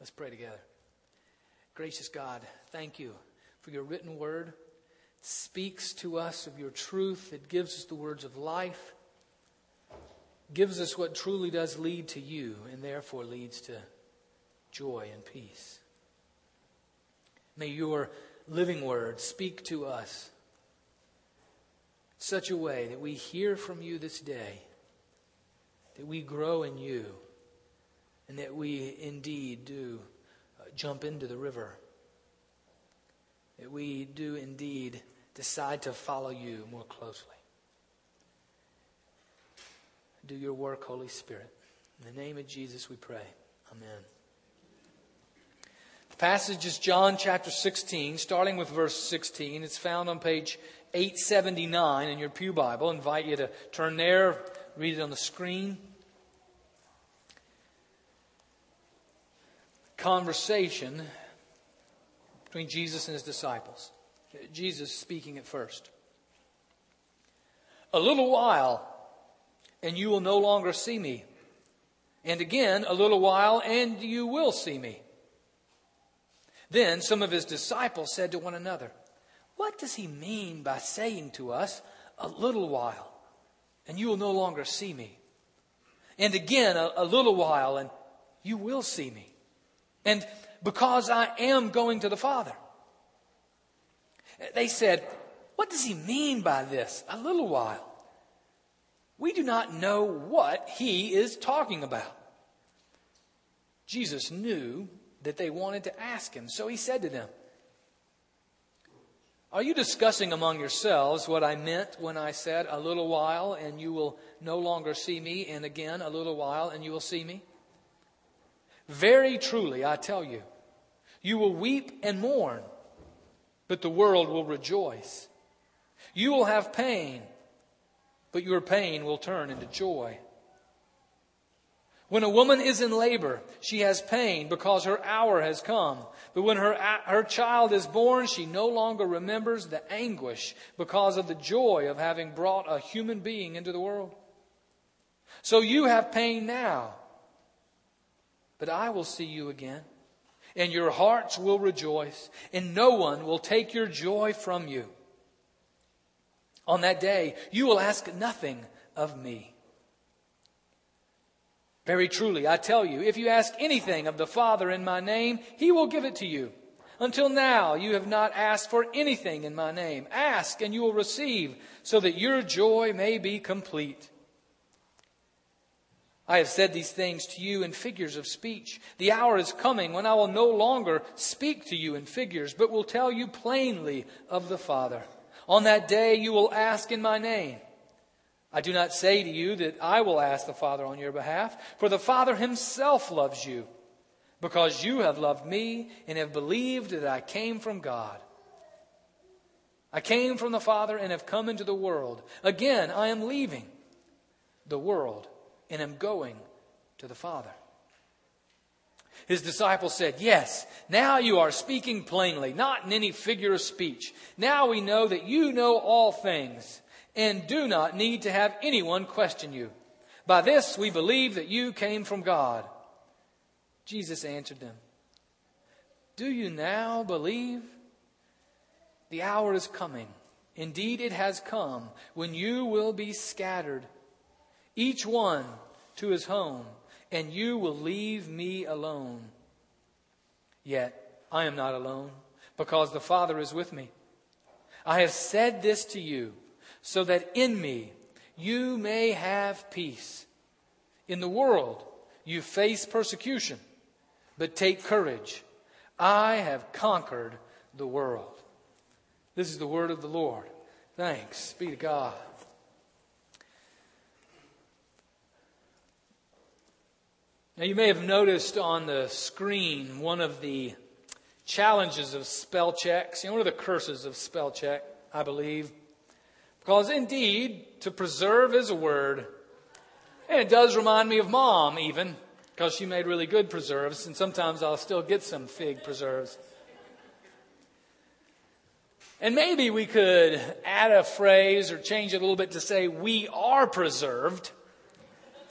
Let's pray together. Gracious God, thank you for your written word. It speaks to us of your truth. It gives us the words of life, gives us what truly does lead to you, and therefore leads to joy and peace. May your living word speak to us such a way that we hear from you this day, that we grow in you, and that we indeed do uh, jump into the river, that we do indeed decide to follow you more closely. Do your work, Holy Spirit. In the name of Jesus we pray. Amen. The passage is John chapter 16, starting with verse 16. It's found on page 879 in your Pew Bible. I invite you to turn there, read it on the screen. Conversation between Jesus and his disciples. Jesus speaking at first. A little while, and you will no longer see me. And again, a little while, and you will see me. Then some of his disciples said to one another, What does he mean by saying to us, A little while, and you will no longer see me? And again, a, a little while, and you will see me. And because I am going to the Father. They said, What does he mean by this? A little while. We do not know what he is talking about. Jesus knew that they wanted to ask him. So he said to them, Are you discussing among yourselves what I meant when I said, A little while and you will no longer see me, and again, a little while and you will see me? Very truly, I tell you, you will weep and mourn, but the world will rejoice. You will have pain, but your pain will turn into joy. When a woman is in labor, she has pain because her hour has come. But when her, her child is born, she no longer remembers the anguish because of the joy of having brought a human being into the world. So you have pain now, but I will see you again, and your hearts will rejoice, and no one will take your joy from you. On that day, you will ask nothing of me. Very truly, I tell you, if you ask anything of the Father in my name, he will give it to you. Until now, you have not asked for anything in my name. Ask and you will receive, so that your joy may be complete. I have said these things to you in figures of speech. The hour is coming when I will no longer speak to you in figures, but will tell you plainly of the Father. On that day you will ask in my name. I do not say to you that I will ask the Father on your behalf, for the Father himself loves you, because you have loved me and have believed that I came from God. I came from the Father and have come into the world. Again, I am leaving the world and am going to the Father. His disciples said, Yes, now you are speaking plainly, not in any figure of speech. Now we know that you know all things and do not need to have anyone question you. By this we believe that you came from God. Jesus answered them, Do you now believe? The hour is coming. Indeed, it has come when you will be scattered, each one to his home, and you will leave me alone. Yet I am not alone, because the Father is with me. I have said this to you so that in me you may have peace. In the world you face persecution, but take courage. I have conquered the world. This is the word of the Lord. Thanks be to God. Now, you may have noticed on the screen one of the challenges of spell checks. You know, one of the curses of spell check, I believe. Because indeed, to preserve is a word. And it does remind me of mom, even, because she made really good preserves, and sometimes I'll still get some fig preserves. And maybe we could add a phrase or change it a little bit to say, we are preserved.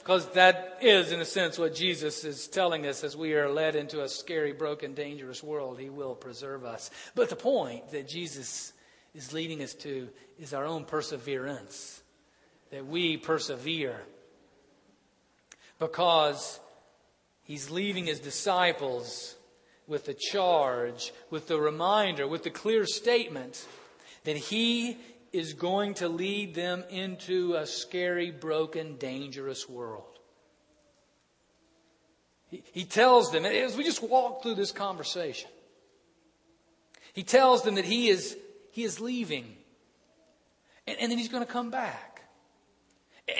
Because that is, in a sense, what Jesus is telling us as we are led into a scary, broken, dangerous world. He will preserve us. But the point that Jesus is leading us to is our own perseverance, that we persevere. Because he's leaving his disciples with the charge, with the reminder, with the clear statement that he is going to lead them into a scary, broken, dangerous world. He, he tells them, as we just walk through this conversation, he tells them that he is, he is leaving and, and then he's going to come back.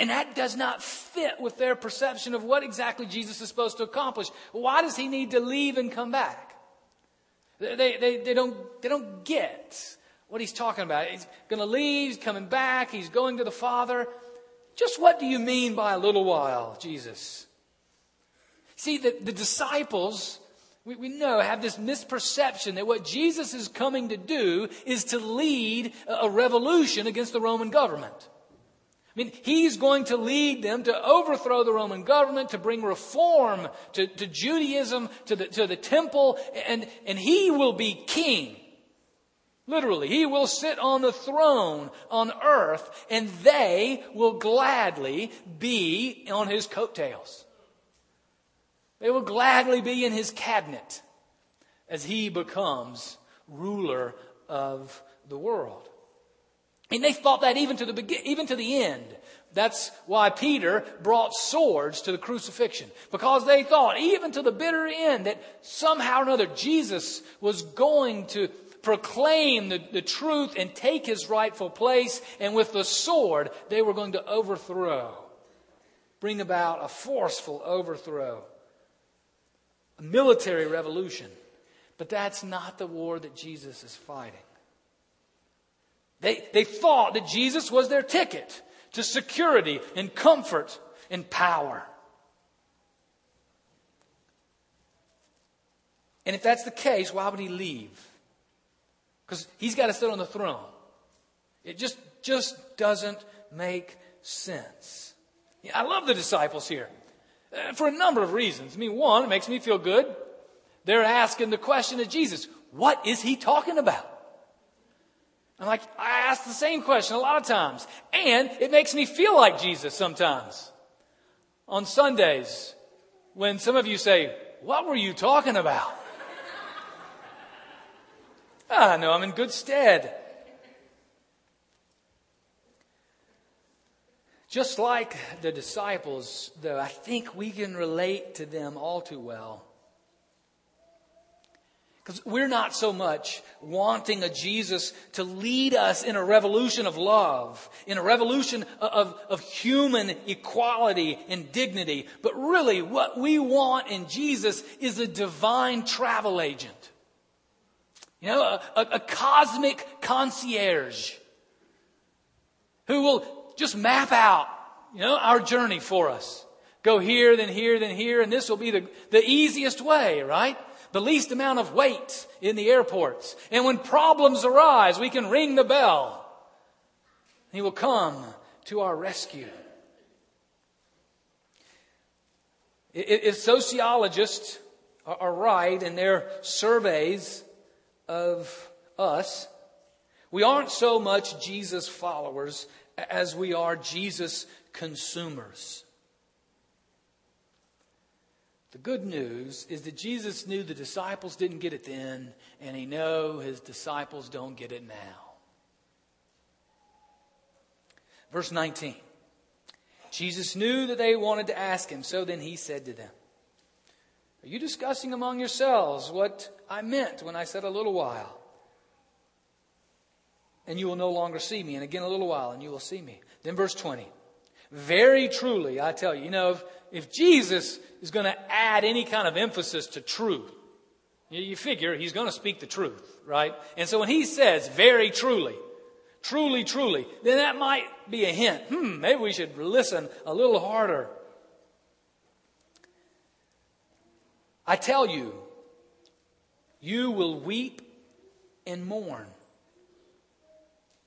And that does not fit with their perception of what exactly Jesus is supposed to accomplish. Why does he need to leave and come back? They, they, they, don't, they don't get what he's talking about. He's going to leave, he's coming back, he's going to the Father. Just what do you mean by a little while, Jesus? See, the, the disciples, we, we know, have this misperception that what Jesus is coming to do is to lead a, a revolution against the Roman government. I mean, he's going to lead them to overthrow the Roman government, to bring reform to, to Judaism, to the, to the temple, and, and he will be king. Literally, he will sit on the throne on earth and they will gladly be on his coattails. They will gladly be in his cabinet as he becomes ruler of the world. And they thought that even to the even to the end. That's why Peter brought swords to the crucifixion. Because they thought, even to the bitter end, that somehow or another Jesus was going to proclaim the, the truth and take his rightful place. And with the sword, they were going to overthrow, bring about a forceful overthrow, a military revolution. But that's not the war that Jesus is fighting. They, they thought that Jesus was their ticket to security and comfort and power. And if that's the case, why would he leave? Because he's got to sit on the throne. It just, just doesn't make sense. I love the disciples here uh, for a number of reasons. I mean, one, it makes me feel good. They're asking the question of Jesus, what is he talking about? I'm like, I ask the same question a lot of times. And it makes me feel like Jesus sometimes. On Sundays, when some of you say, what were you talking about? Ah, no, I'm in good stead. Just like the disciples, though, I think we can relate to them all too well. Because we're not so much wanting a Jesus to lead us in a revolution of love, in a revolution of, of human equality and dignity, but really what we want in Jesus is a divine travel agent. You know, a, a, a cosmic concierge who will just map out, you know, our journey for us. Go here, then here, then here, and this will be the, the easiest way, right? The least amount of wait in the airports. And when problems arise, we can ring the bell. He will come to our rescue. If sociologists are right in their surveys of us, we aren't so much Jesus followers as we are Jesus consumers. The good news is that Jesus knew the disciples didn't get it then, and he know his disciples don't get it now. Verse 19. Jesus knew that they wanted to ask him, so then he said to them, Are you discussing among yourselves what I meant when I said a little while. And you will no longer see me. And again, a little while, and you will see me. Then, verse 20. Very truly, I tell you, you know, if, if Jesus is going to add any kind of emphasis to truth, you, you figure he's going to speak the truth, right? And so when he says, very truly, truly, truly, then that might be a hint. Hmm, maybe we should listen a little harder. I tell you, you will weep and mourn,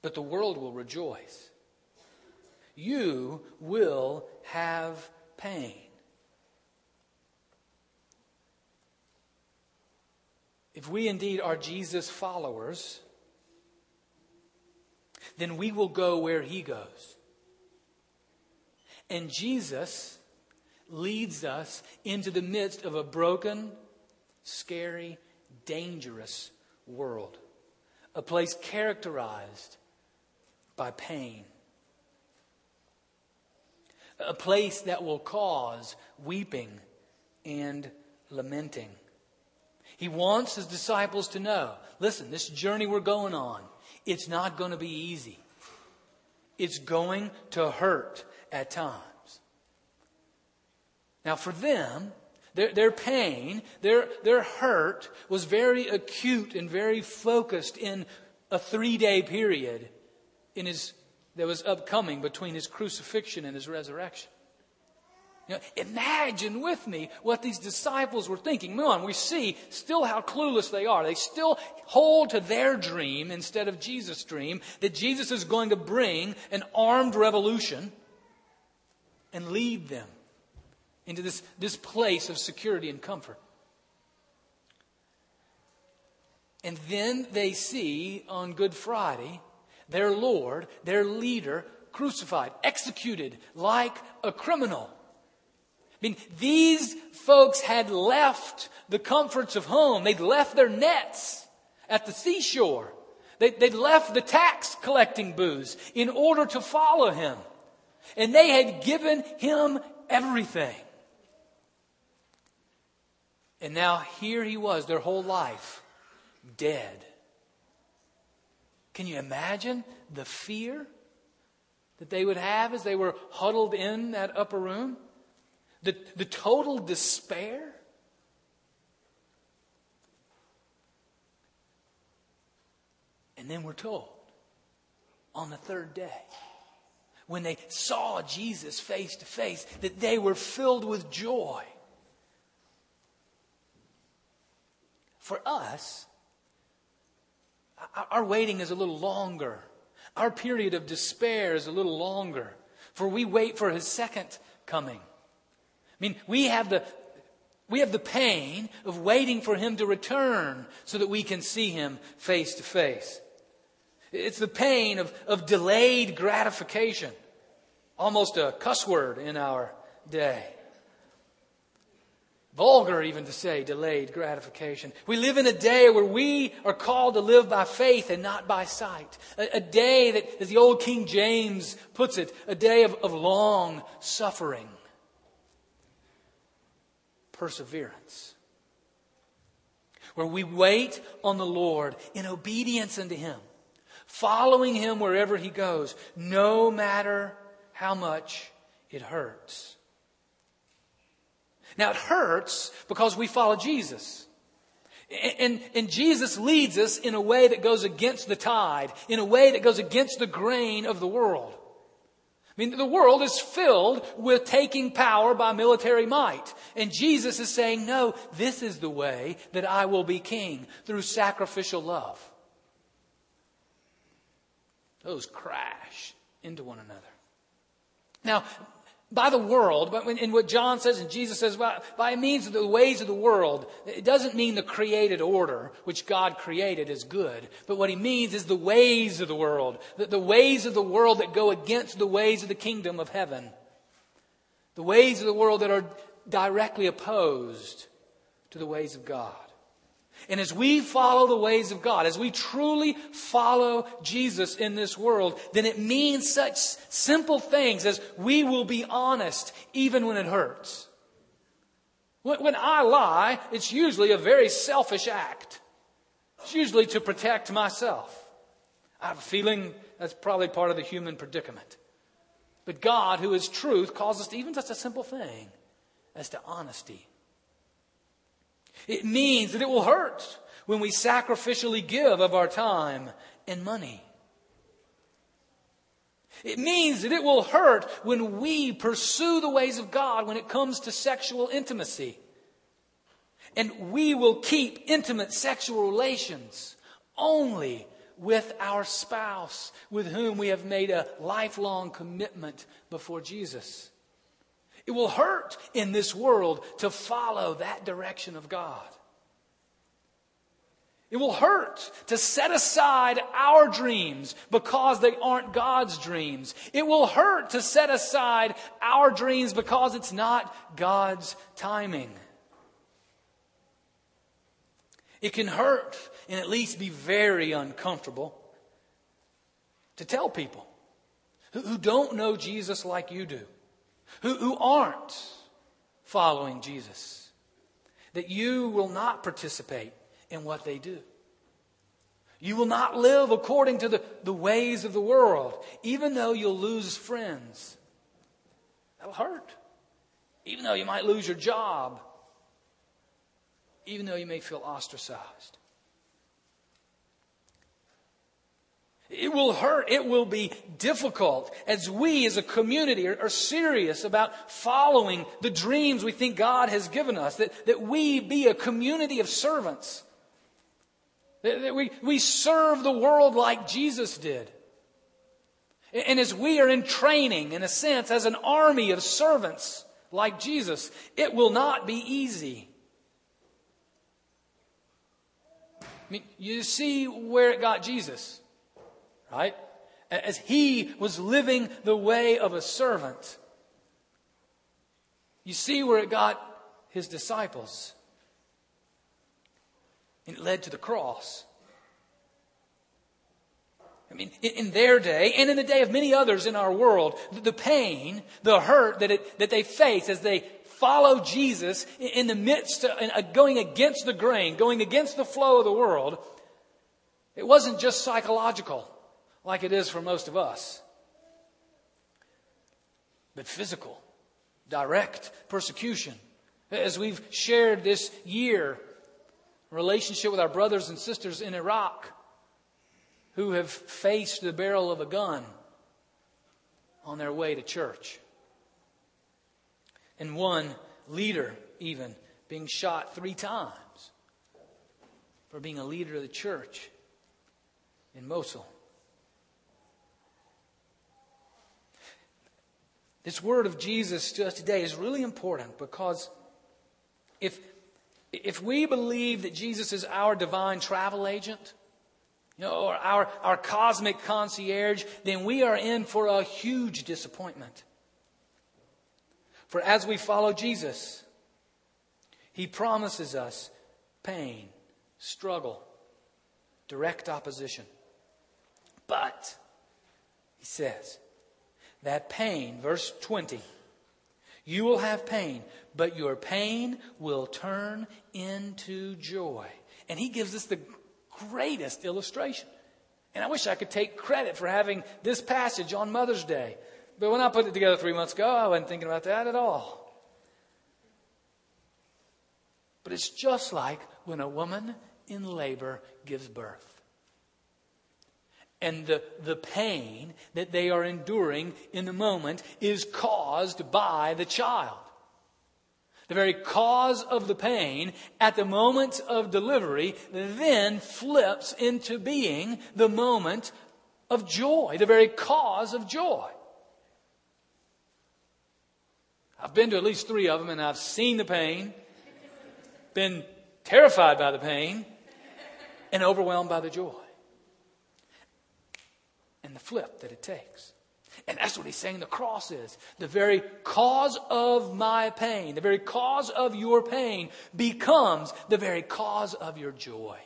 but the world will rejoice. You will have pain. If we indeed are Jesus' followers, then we will go where he goes. And Jesus leads us into the midst of a broken, scary, dangerous world, a place characterized by pain, a place that will cause weeping and lamenting. He wants his disciples to know listen, this journey we're going on, it's not going to be easy. It's going to hurt at times. Now, for them, their, their pain, their, their hurt was very acute and very focused in a three day period in his, that was upcoming between his crucifixion and his resurrection. You know, imagine with me what these disciples were thinking. Man, we see still how clueless they are. They still hold to their dream instead of Jesus' dream that Jesus is going to bring an armed revolution and lead them into this, this place of security and comfort. And then they see on Good Friday their Lord, their leader, crucified, executed like a criminal. I mean, these folks had left the comforts of home. They'd left their nets at the seashore. They, would left the tax collecting booths in order to follow him. And they had given him everything. And now here he was, their whole life, dead. Can you imagine the fear that they would have as they were huddled in that upper room? The, the total despair? And then we're told on the third day, when they saw Jesus face to face, that they were filled with joy. For us, our waiting is a little longer. Our period of despair is a little longer, for we wait for his second coming. I mean, we have the, we have the pain of waiting for him to return so that we can see him face to face. It's the pain of, of delayed gratification, almost a cuss word in our day. Vulgar even to say delayed gratification. We live in a day where we are called to live by faith and not by sight. A, a day that, as the old King James puts it, a day of, of long suffering. Perseverance. Where we wait on the Lord in obedience unto Him, following Him wherever He goes, no matter how much it hurts. Now it hurts because we follow Jesus. And, and, Jesus leads us in a way that goes against the tide, in a way that goes against the grain of the world. I mean, the world is filled with taking power by military might. And Jesus is saying, no, this is the way that I will be king through sacrificial love. Those crash into one another. Now, by the world, but in what John says and Jesus says, well, by means of the ways of the world, it doesn't mean the created order, which God created is good. But what he means is the ways of the world, the, the ways of the world that go against the ways of the kingdom of heaven. The ways of the world that are directly opposed to the ways of God. And as we follow the ways of God, as we truly follow Jesus in this world, then it means such simple things as we will be honest even when it hurts. When, I lie, it's usually a very selfish act. It's usually to protect myself. I have a feeling that's probably part of the human predicament. But God, who is truth, calls us to even such a simple thing as to honesty. It means that it will hurt when we sacrificially give of our time and money. It means that it will hurt when we pursue the ways of God when it comes to sexual intimacy. And we will keep intimate sexual relations only with our spouse with whom we have made a lifelong commitment before Jesus. It will hurt in this world to follow that direction of God. It will hurt to set aside our dreams because they aren't God's dreams. It will hurt to set aside our dreams because it's not God's timing. It can hurt and at least be very uncomfortable to tell people who, don't know Jesus like you do, who, who aren't following Jesus, that you will not participate in what they do. You will not live according to the, the ways of the world, even though you'll lose friends. That'll hurt. Even though you might lose your job, even though you may feel ostracized. It will hurt. It will be difficult as we as a community are, are, serious about following the dreams we think God has given us, that, that we be a community of servants. That, that we, we serve the world like Jesus did. And as we are in training, in a sense, as an army of servants like Jesus, it will not be easy. I mean, you see where it got Jesus right? As he was living the way of a servant. You see where it got his disciples. And it led to the cross. I mean, in their day, and in the day of many others in our world, the pain, the hurt that, it, that they face as they follow Jesus in the midst of uh, going against the grain, going against the flow of the world, it wasn't just psychological like it is for most of us, but physical, direct persecution. As we've shared this year, relationship with our brothers and sisters in Iraq who have faced the barrel of a gun on their way to church. And one leader, even, being shot three times for being a leader of the church in Mosul. This word of Jesus to us today is really important because if, if we believe that Jesus is our divine travel agent, you know, or our, our cosmic concierge, then we are in for a huge disappointment. For as we follow Jesus, he promises us pain, struggle, direct opposition. But, he says, that pain, verse 20, you will have pain, but your pain will turn into joy. And he gives us the greatest illustration. And I wish I could take credit for having this passage on Mother's Day. But when I put it together three months ago, I wasn't thinking about that at all. But it's just like when a woman in labor gives birth and the, the pain that they are enduring in the moment is caused by the child. The very cause of the pain at the moment of delivery then flips into being the moment of joy, the very cause of joy. I've been to at least three of them and I've seen the pain, been terrified by the pain, and overwhelmed by the joy and the flip that it takes. And that's what he's saying the cross is. The very cause of my pain, the very cause of your pain becomes the very cause of your joy.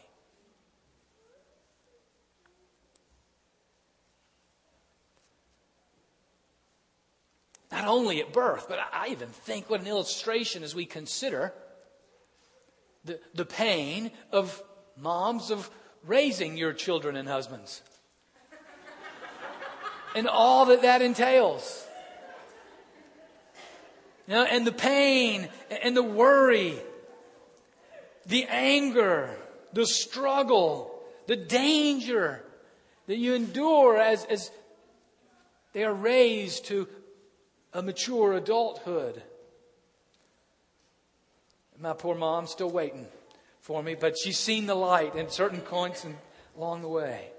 Not only at birth, but I even think what an illustration as we consider the, the pain of moms of raising your children and husbands and all that that entails. You know, and the pain and the worry, the anger, the struggle, the danger that you endure as, as they are raised to a mature adulthood. My poor mom's still waiting for me, but she's seen the light in certain points along the way.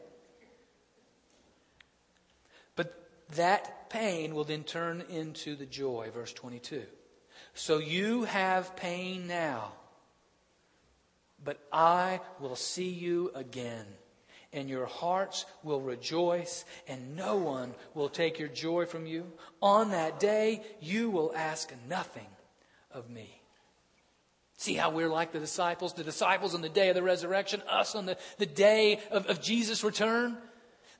That pain will then turn into the joy. Verse 22. So you have pain now, but I will see you again, and your hearts will rejoice, and no one will take your joy from you. On that day, you will ask nothing of me. See how we're like the disciples? The disciples on the day of the resurrection, us on the, the day of, of Jesus' return?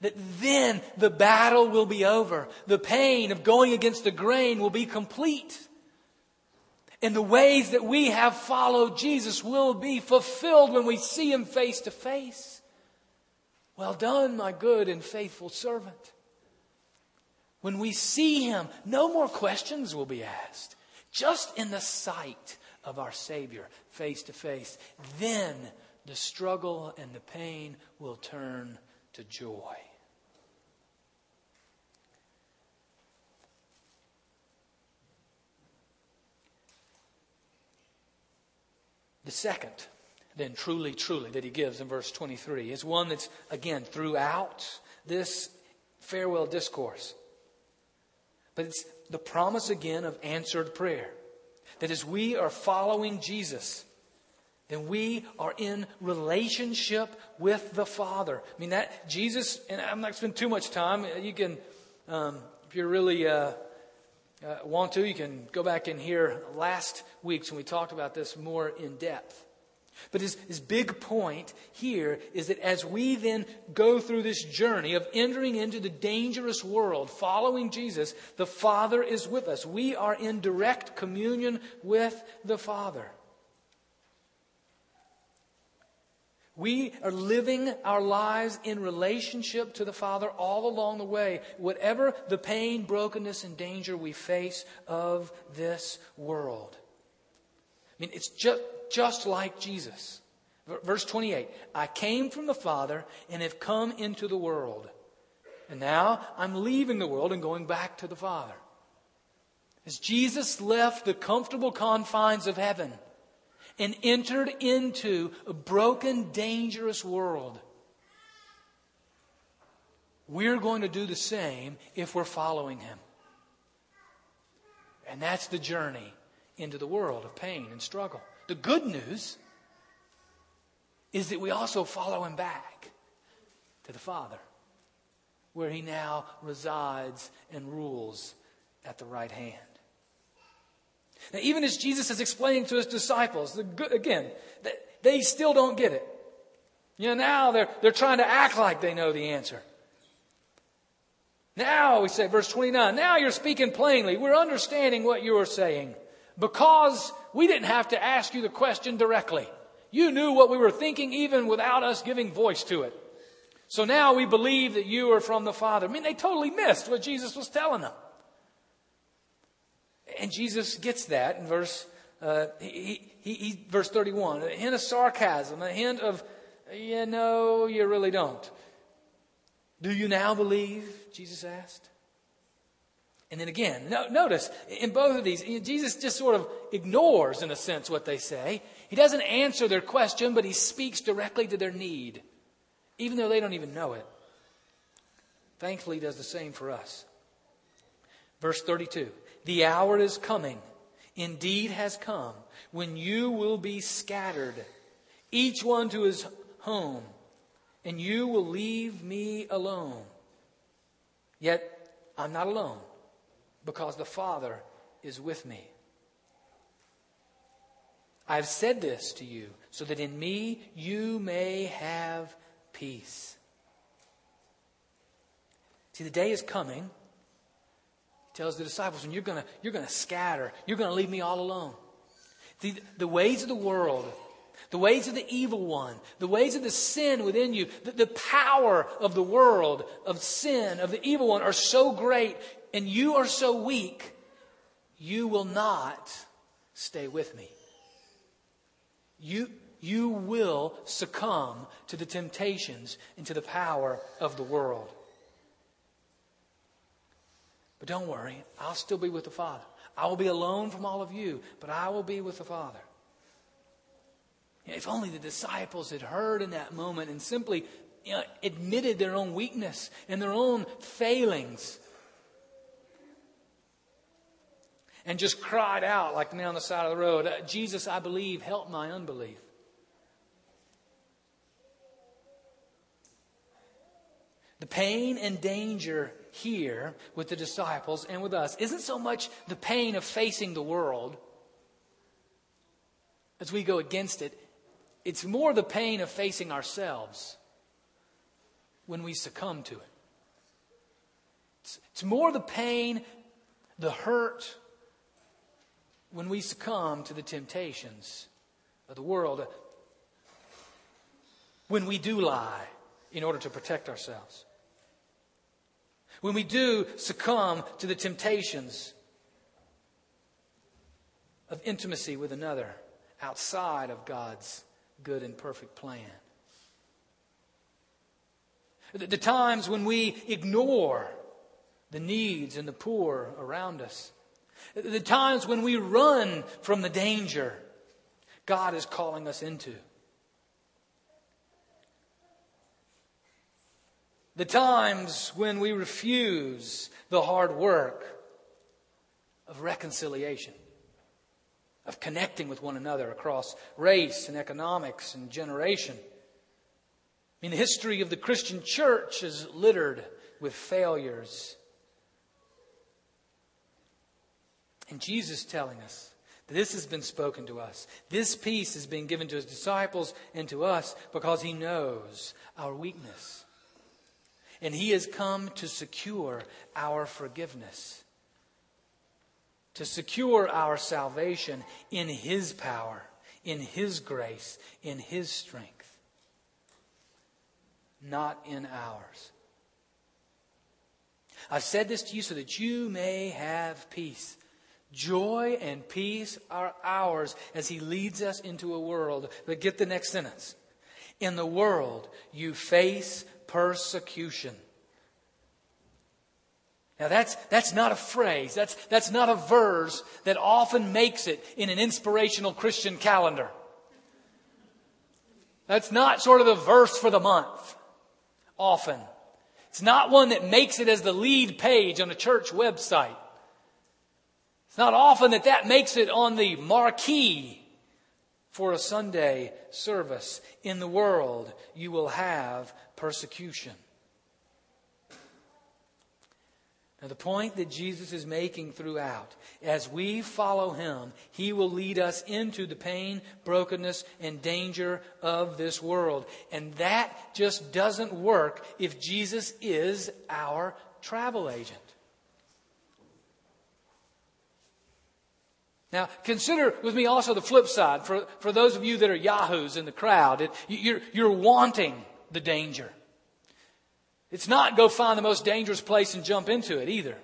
That then the battle will be over. The pain of going against the grain will be complete. And the ways that we have followed Jesus will be fulfilled when we see him face to face. Well done, my good and faithful servant. When we see him, no more questions will be asked. Just in the sight of our Savior face to face, then the struggle and the pain will turn to joy. The second, then, truly, truly, that he gives in verse 23 is one that's, again, throughout this farewell discourse. But it's the promise again of answered prayer. That as we are following Jesus, then we are in relationship with the Father. I mean, that Jesus, and I'm not spend too much time. You can, um, if you're really uh, uh, want to, you can go back and hear last week's when we talked about this more in depth. But his, his big point here is that as we then go through this journey of entering into the dangerous world, following Jesus, the Father is with us. We are in direct communion with the Father. We are living our lives in relationship to the Father all along the way, whatever the pain, brokenness, and danger we face of this world. I mean, it's just, just like Jesus. Verse 28 I came from the Father and have come into the world. And now I'm leaving the world and going back to the Father. As Jesus left the comfortable confines of heaven, and entered into a broken, dangerous world. We're going to do the same if we're following him. And that's the journey into the world of pain and struggle. The good news is that we also follow him back to the Father, where he now resides and rules at the right hand. Now, even as Jesus is explaining to his disciples, again, they still don't get it. You know, now they're, they're trying to act like they know the answer. Now, we say, verse 29, now you're speaking plainly. We're understanding what you are saying because we didn't have to ask you the question directly. You knew what we were thinking even without us giving voice to it. So now we believe that you are from the Father. I mean, they totally missed what Jesus was telling them. And Jesus gets that in verse, uh, he, he, he, verse 31. A hint of sarcasm, a hint of, you know, you really don't. Do you now believe? Jesus asked. And then again, no, notice in both of these, Jesus just sort of ignores, in a sense, what they say. He doesn't answer their question, but he speaks directly to their need, even though they don't even know it. Thankfully, he does the same for us. Verse 32 the hour is coming, indeed has come, when you will be scattered, each one to his home, and you will leave me alone. Yet I'm not alone, because the Father is with me. I've said this to you so that in me you may have peace. See, the day is coming tells the disciples, and you're going you're to scatter. You're going to leave me all alone. The, the ways of the world, the ways of the evil one, the ways of the sin within you, the, the power of the world, of sin, of the evil one are so great, and you are so weak, you will not stay with me. You, you will succumb to the temptations and to the power of the world. But don't worry, I'll still be with the Father. I will be alone from all of you, but I will be with the Father. If only the disciples had heard in that moment and simply you know, admitted their own weakness and their own failings, and just cried out like the man on the side of the road, uh, Jesus, I believe, help my unbelief. The pain and danger here with the disciples and with us isn't so much the pain of facing the world as we go against it, it's more the pain of facing ourselves when we succumb to it. It's, it's more the pain, the hurt, when we succumb to the temptations of the world, uh, when we do lie in order to protect ourselves, when we do succumb to the temptations of intimacy with another outside of God's good and perfect plan. The, the times when we ignore the needs and the poor around us. The times when we run from the danger God is calling us into. The times when we refuse the hard work of reconciliation, of connecting with one another across race and economics and generation. I mean, the history of the Christian church is littered with failures And Jesus telling us that this has been spoken to us. This peace has been given to his disciples and to us because he knows our weakness. And he has come to secure our forgiveness, to secure our salvation in his power, in his grace, in his strength, not in ours. I've said this to you so that you may have peace. Joy and peace are ours as He leads us into a world. But get the next sentence. In the world, you face persecution. Now that's, that's not a phrase. That's, that's not a verse that often makes it in an inspirational Christian calendar. That's not sort of the verse for the month. Often. It's not one that makes it as the lead page on a church website. It's not often that that makes it on the marquee for a Sunday service. In the world, you will have persecution. Now, the point that Jesus is making throughout, as we follow him, he will lead us into the pain, brokenness, and danger of this world. And that just doesn't work if Jesus is our travel agent. Now, consider with me also the flip side for, for those of you that are yahoos in the crowd. It, you're, you're wanting the danger. It's not go find the most dangerous place and jump into it either.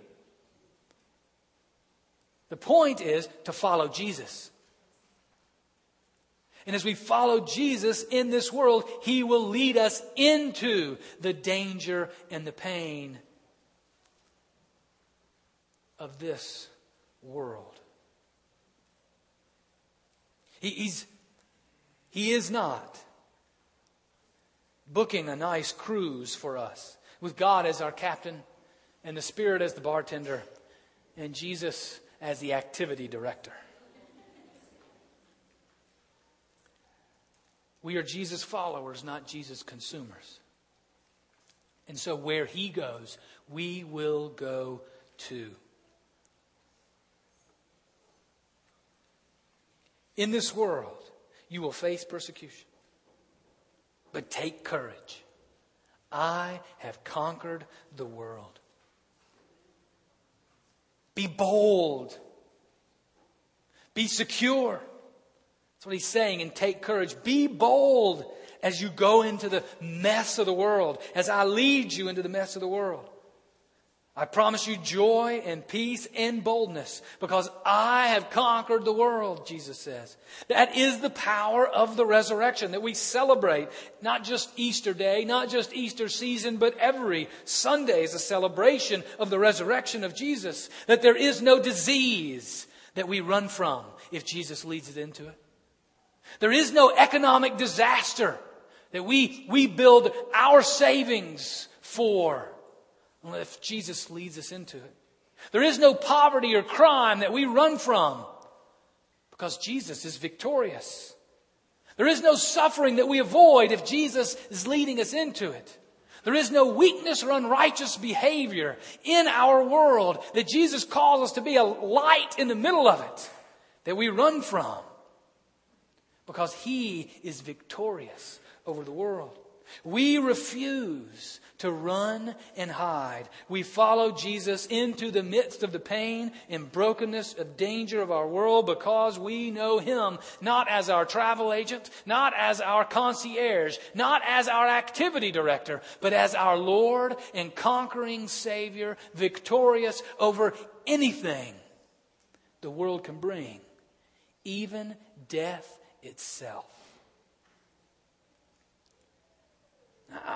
The point is to follow Jesus. And as we follow Jesus in this world, He will lead us into the danger and the pain of this world. He, he's, he is not booking a nice cruise for us with God as our captain and the Spirit as the bartender and Jesus as the activity director. We are Jesus followers, not Jesus consumers. And so where he goes, we will go too. In this world, you will face persecution. But take courage. I have conquered the world. Be bold. Be secure. That's what he's saying, and take courage. Be bold as you go into the mess of the world, as I lead you into the mess of the world. I promise you joy and peace and boldness because I have conquered the world, Jesus says. That is the power of the resurrection that we celebrate. Not just Easter Day, not just Easter season, but every Sunday is a celebration of the resurrection of Jesus. That there is no disease that we run from if Jesus leads it into it. There is no economic disaster that we, we build our savings for if Jesus leads us into it. There is no poverty or crime that we run from because Jesus is victorious. There is no suffering that we avoid if Jesus is leading us into it. There is no weakness or unrighteous behavior in our world that Jesus calls us to be a light in the middle of it that we run from because he is victorious over the world. We refuse to run and hide. We follow Jesus into the midst of the pain and brokenness of danger of our world because we know Him not as our travel agent, not as our concierge, not as our activity director, but as our Lord and conquering Savior, victorious over anything the world can bring, even death itself.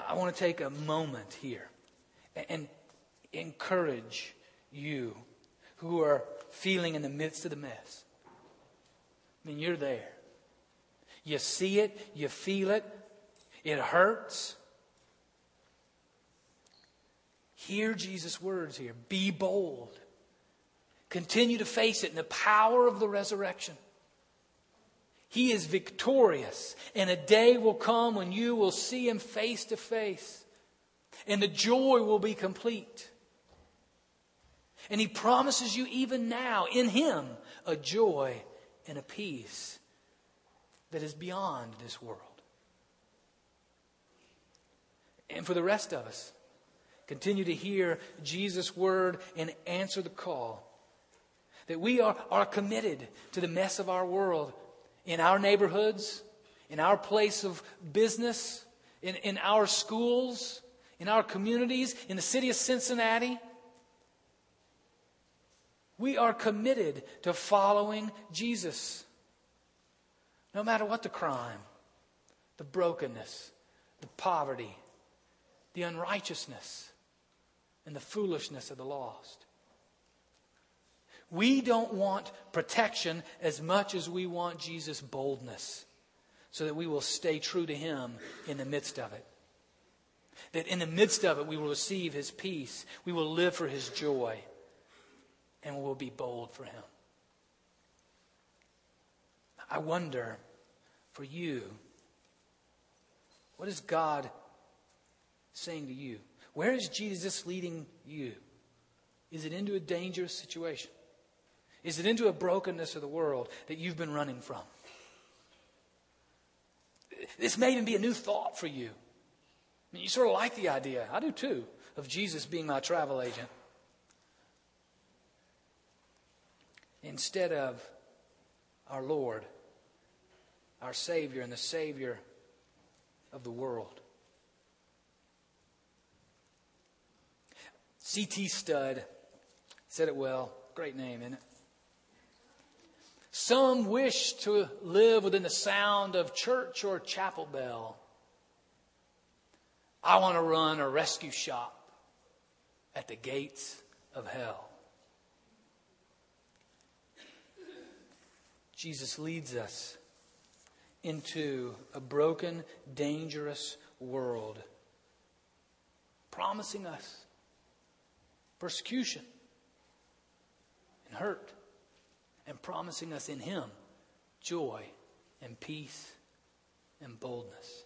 I want to take a moment here and encourage you who are feeling in the midst of the mess. I mean, you're there. You see it, you feel it, it hurts. Hear Jesus' words here. Be bold. Continue to face it in the power of the resurrection. He is victorious. And a day will come when you will see him face to face. And the joy will be complete. And he promises you even now, in him, a joy and a peace that is beyond this world. And for the rest of us, continue to hear Jesus' word and answer the call that we are, are committed to the mess of our world in our neighborhoods, in our place of business, in, in our schools, in our communities, in the city of Cincinnati. We are committed to following Jesus. No matter what the crime, the brokenness, the poverty, the unrighteousness, and the foolishness of the lost. We don't want protection as much as we want Jesus' boldness so that we will stay true to Him in the midst of it. That in the midst of it, we will receive His peace, we will live for His joy, and we will be bold for Him. I wonder for you, what is God saying to you? Where is Jesus leading you? Is it into a dangerous situation? Is it into a brokenness of the world that you've been running from? This may even be a new thought for you. I mean, you sort of like the idea, I do too, of Jesus being my travel agent. Instead of our Lord, our Savior, and the Savior of the world. C.T. Studd said it well. Great name, isn't it? Some wish to live within the sound of church or chapel bell. I want to run a rescue shop at the gates of hell. Jesus leads us into a broken, dangerous world, promising us persecution and hurt and promising us in Him joy and peace and boldness.